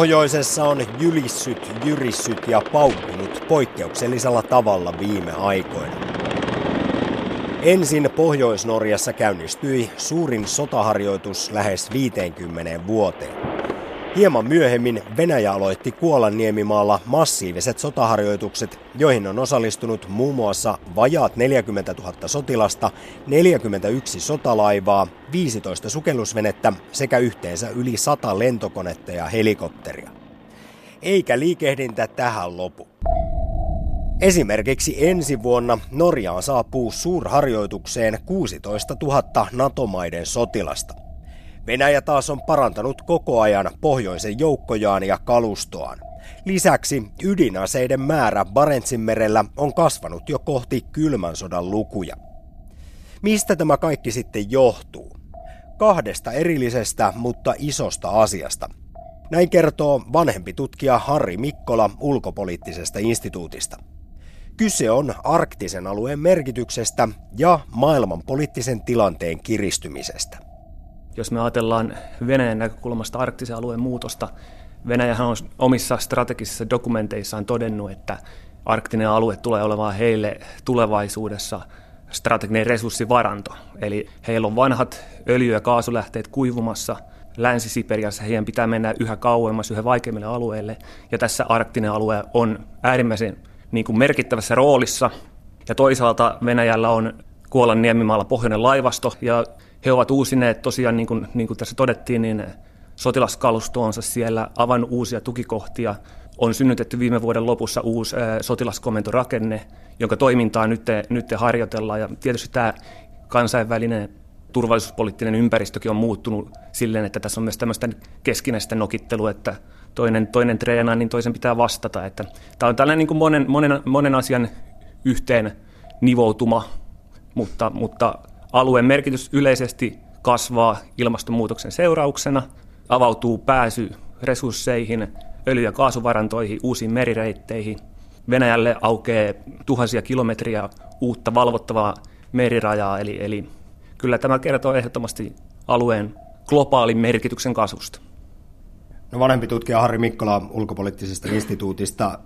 Pohjoisessa on jylissyt, jyrissyt ja paukkunut poikkeuksellisella tavalla viime aikoina. Ensin Pohjois-Norjassa käynnistyi suurin sotaharjoitus lähes 50 vuoteen. Hieman myöhemmin Venäjä aloitti Kuolanniemimaalla massiiviset sotaharjoitukset, joihin on osallistunut muun muassa vajaat 40 000 sotilasta, 41 sotalaivaa, 15 sukellusvenettä sekä yhteensä yli 100 lentokonetta ja helikopteria. Eikä liikehdintä tähän lopu. Esimerkiksi ensi vuonna Norjaan saapuu suurharjoitukseen 16 000 NATO-maiden sotilasta. Venäjä taas on parantanut koko ajan pohjoisen joukkojaan ja kalustoaan. Lisäksi ydinaseiden määrä Barentsinmerellä on kasvanut jo kohti kylmän sodan lukuja. Mistä tämä kaikki sitten johtuu? Kahdesta erillisestä, mutta isosta asiasta. Näin kertoo vanhempi tutkija Harri Mikkola ulkopoliittisesta instituutista. Kyse on arktisen alueen merkityksestä ja maailmanpoliittisen tilanteen kiristymisestä. Jos me ajatellaan Venäjän näkökulmasta arktisen alueen muutosta, Venäjähän on omissa strategisissa dokumenteissaan todennut, että arktinen alue tulee olemaan heille tulevaisuudessa strateginen resurssivaranto. Eli heillä on vanhat öljy- ja kaasulähteet kuivumassa Länsi-Siperiassa, heidän pitää mennä yhä kauemmas, yhä vaikeammille alueille, ja tässä arktinen alue on äärimmäisen niin kuin merkittävässä roolissa. Ja toisaalta Venäjällä on Kuolan niemimaalla pohjoinen laivasto, ja he ovat uusineet tosiaan, niin kuin, niin kuin tässä todettiin, niin sotilaskalustoonsa siellä, avan uusia tukikohtia. On synnytetty viime vuoden lopussa uusi sotilaskomentorakenne, jonka toimintaa nyt, nyt harjoitellaan. Ja tietysti tämä kansainvälinen turvallisuuspoliittinen ympäristökin on muuttunut silleen, että tässä on myös tämmöistä keskinäistä nokittelua, että toinen, toinen treenaa, niin toisen pitää vastata. Että tämä on tällainen niin kuin monen, monen, monen asian yhteen nivoutuma, mutta, mutta Alueen merkitys yleisesti kasvaa ilmastonmuutoksen seurauksena, avautuu pääsy resursseihin, öljy- ja kaasuvarantoihin, uusiin merireitteihin. Venäjälle aukeaa tuhansia kilometriä uutta valvottavaa merirajaa, eli, eli kyllä tämä kertoo ehdottomasti alueen globaalin merkityksen kasvusta. No vanhempi tutkija Harri Mikkola ulkopoliittisesta instituutista.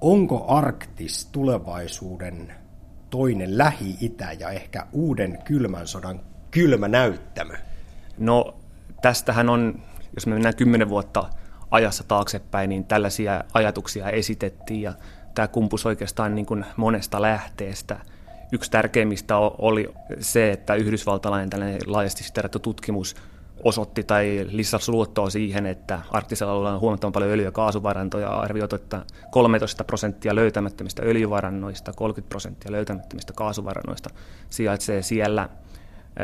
Onko Arktis tulevaisuuden toinen Lähi-Itä ja ehkä uuden kylmän sodan kylmä näyttämö? No tästähän on, jos me mennään kymmenen vuotta ajassa taaksepäin, niin tällaisia ajatuksia esitettiin ja tämä kumpus oikeastaan niin kuin monesta lähteestä. Yksi tärkeimmistä oli se, että yhdysvaltalainen tällainen laajasti siterattu tutkimus osoitti tai lisäsi luottoa siihen, että arktisella alueella on huomattavan paljon öljy- ja kaasuvarantoja. Arvioitu, että 13 prosenttia löytämättömistä öljyvarannoista, 30 prosenttia löytämättömistä kaasuvarannoista sijaitsee siellä.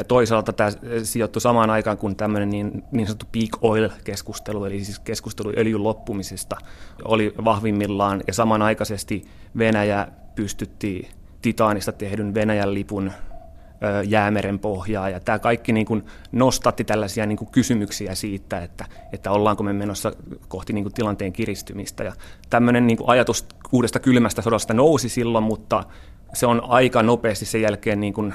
Toisaalta tämä sijoittui samaan aikaan, kun tämmöinen niin, niin sanottu peak oil-keskustelu, eli siis keskustelu öljyn loppumisesta, oli vahvimmillaan, ja samanaikaisesti Venäjä pystytti Titaanista tehdyn Venäjän lipun jäämeren pohjaa. Ja tämä kaikki niin kuin nostatti tällaisia niin kuin kysymyksiä siitä, että, että ollaanko me menossa kohti niin kuin tilanteen kiristymistä. Ja tämmöinen niin kuin ajatus uudesta kylmästä sodasta nousi silloin, mutta se on aika nopeasti sen jälkeen niin kuin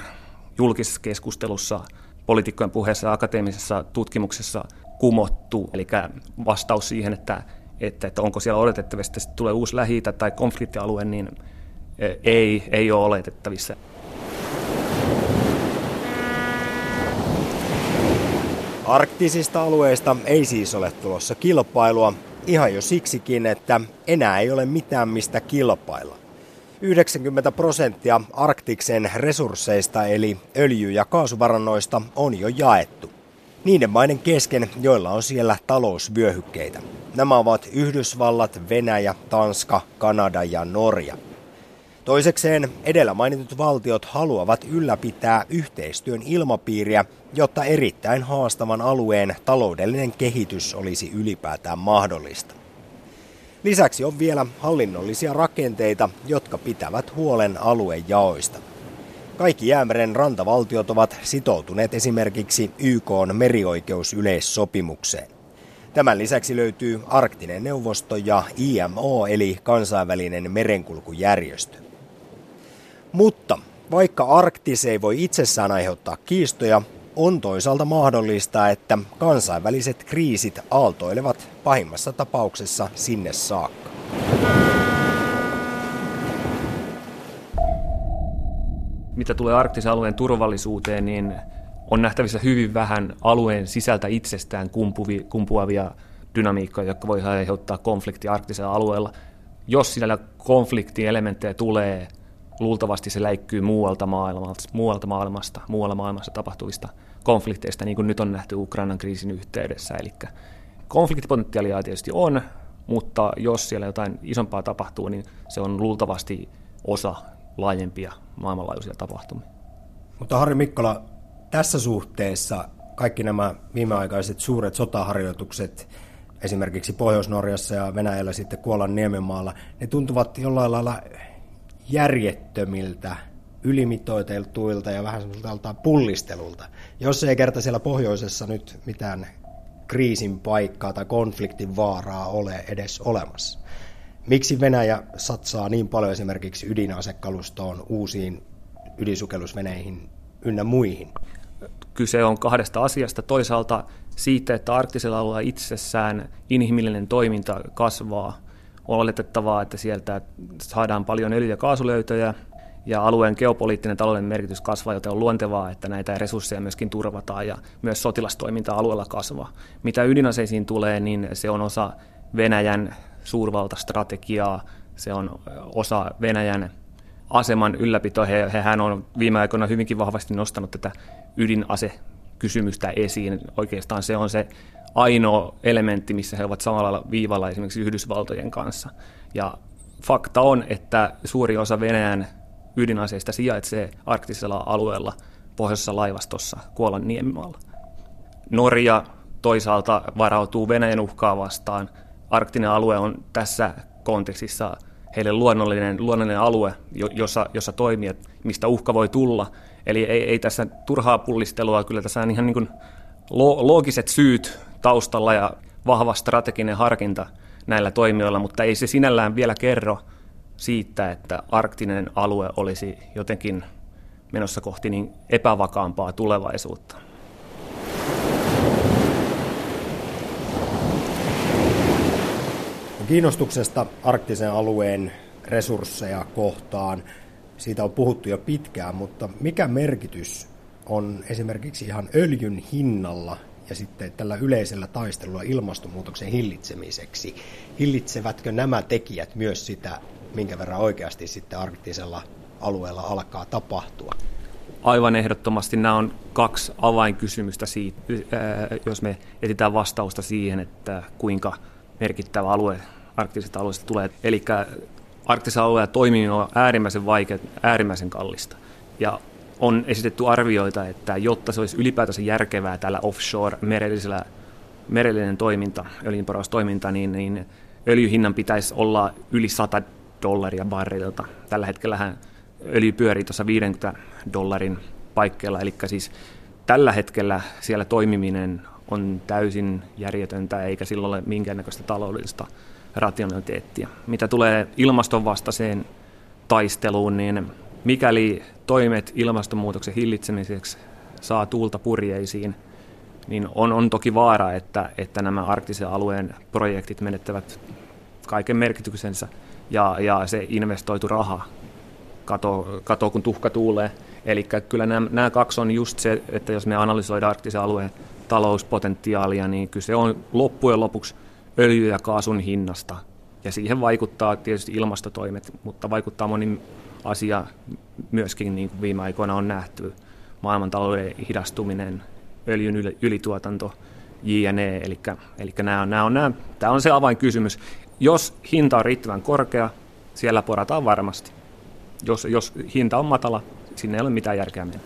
julkisessa keskustelussa, poliitikkojen puheessa akateemisessa tutkimuksessa kumottu. Eli vastaus siihen, että, että, että onko siellä odotettavissa, että tulee uusi lähi tai konfliktialue, niin ei, ei ole oletettavissa. Arktisista alueista ei siis ole tulossa kilpailua, ihan jo siksikin, että enää ei ole mitään mistä kilpailla. 90 prosenttia Arktiksen resursseista eli öljy- ja kaasuvarannoista on jo jaettu. Niiden maiden kesken, joilla on siellä talousvyöhykkeitä. Nämä ovat Yhdysvallat, Venäjä, Tanska, Kanada ja Norja. Toisekseen edellä mainitut valtiot haluavat ylläpitää yhteistyön ilmapiiriä, jotta erittäin haastavan alueen taloudellinen kehitys olisi ylipäätään mahdollista. Lisäksi on vielä hallinnollisia rakenteita, jotka pitävät huolen alueen jaoista. Kaikki Jäämeren rantavaltiot ovat sitoutuneet esimerkiksi YK merioikeusyleissopimukseen. Tämän lisäksi löytyy Arktinen neuvosto ja IMO eli kansainvälinen merenkulkujärjestö. Mutta vaikka Arktis ei voi itsessään aiheuttaa kiistoja, On toisaalta mahdollista, että kansainväliset kriisit aaltoilevat pahimmassa tapauksessa sinne saakka. Mitä tulee arktisen alueen turvallisuuteen, niin on nähtävissä hyvin vähän alueen sisältä itsestään kumpuavia dynamiikkoja, jotka voi aiheuttaa konflikti arktisella alueella. Jos siellä konfliktielementtejä tulee, luultavasti se läikkyy muualta maailmasta, muualta maailmasta, muualla maailmassa tapahtuvista konflikteista, niin kuin nyt on nähty Ukrainan kriisin yhteydessä. Eli konfliktipotentiaalia tietysti on, mutta jos siellä jotain isompaa tapahtuu, niin se on luultavasti osa laajempia maailmanlaajuisia tapahtumia. Mutta Harri Mikkola, tässä suhteessa kaikki nämä viimeaikaiset suuret sotaharjoitukset, esimerkiksi Pohjois-Norjassa ja Venäjällä sitten Kuolan Niemenmaalla, ne tuntuvat jollain lailla järjettömiltä, ylimitoiteltuilta ja vähän semmoiselta pullistelulta. Jos ei kerta siellä pohjoisessa nyt mitään kriisin paikkaa tai konfliktin vaaraa ole edes olemassa. Miksi Venäjä satsaa niin paljon esimerkiksi ydinasekalustoon, uusiin ydinsukellusveneihin ynnä muihin? Kyse on kahdesta asiasta. Toisaalta siitä, että arktisella alueella itsessään inhimillinen toiminta kasvaa. Oletettavaa, että sieltä saadaan paljon öljy- ja kaasulöytöjä, ja alueen geopoliittinen talouden merkitys kasvaa, joten on luontevaa, että näitä resursseja myöskin turvataan ja myös sotilastoiminta alueella kasvaa. Mitä ydinaseisiin tulee, niin se on osa Venäjän suurvaltastrategiaa, se on osa Venäjän aseman ylläpito. He, hehän on viime aikoina hyvinkin vahvasti nostanut tätä ydinasekysymystä esiin. Oikeastaan se on se ainoa elementti, missä he ovat samalla viivalla esimerkiksi Yhdysvaltojen kanssa. Ja fakta on, että suuri osa Venäjän ydinaseista sijaitsee arktisella alueella pohjoisessa laivastossa Kuolan niemimaalla. Norja toisaalta varautuu Venäjän uhkaa vastaan. Arktinen alue on tässä kontekstissa heille luonnollinen, luonnollinen alue, jossa, jossa toimia, mistä uhka voi tulla. Eli ei, ei tässä turhaa pullistelua, kyllä tässä on ihan niin kuin loogiset syyt taustalla ja vahva strateginen harkinta näillä toimijoilla, mutta ei se sinällään vielä kerro siitä, että arktinen alue olisi jotenkin menossa kohti niin epävakaampaa tulevaisuutta. Kiinnostuksesta arktisen alueen resursseja kohtaan, siitä on puhuttu jo pitkään, mutta mikä merkitys on esimerkiksi ihan öljyn hinnalla ja sitten tällä yleisellä taistelulla ilmastonmuutoksen hillitsemiseksi? Hillitsevätkö nämä tekijät myös sitä, minkä verran oikeasti sitten arktisella alueella alkaa tapahtua? Aivan ehdottomasti nämä on kaksi avainkysymystä, siitä, jos me etsitään vastausta siihen, että kuinka merkittävä alue arktisesta alueesta tulee. Eli arktisen alueen toimiminen on äärimmäisen vaikea, äärimmäisen kallista. Ja on esitetty arvioita, että jotta se olisi ylipäätänsä järkevää tällä offshore merellisellä merellinen toiminta, öljynporaustoiminta, niin, niin öljyhinnan pitäisi olla yli 100 dollaria barrilta. Tällä hetkellä öljy pyörii tuossa 50 dollarin paikkeilla, eli siis tällä hetkellä siellä toimiminen on täysin järjetöntä, eikä sillä ole minkäännäköistä taloudellista rationaliteettia. Mitä tulee ilmastonvastaiseen taisteluun, niin mikäli toimet ilmastonmuutoksen hillitsemiseksi saa tuulta purjeisiin, niin on, on toki vaara, että, että nämä arktisen alueen projektit menettävät kaiken merkityksensä ja, ja se investoitu raha katoo, katoo kun tuhka tuulee. Eli kyllä nämä, nämä kaksi on just se, että jos me analysoidaan arktisen alueen talouspotentiaalia, niin kyse on loppujen lopuksi öljy- ja kaasun hinnasta. Ja siihen vaikuttaa tietysti ilmastotoimet, mutta vaikuttaa moni asia myöskin, niin kuin viime aikoina on nähty, maailmantalouden hidastuminen, öljyn ylituotanto, JNE, eli, eli nämä on, nämä on, nämä, tämä on se avainkysymys. Jos hinta on riittävän korkea, siellä porataan varmasti. Jos, jos hinta on matala, sinne ei ole mitään järkeä mennä.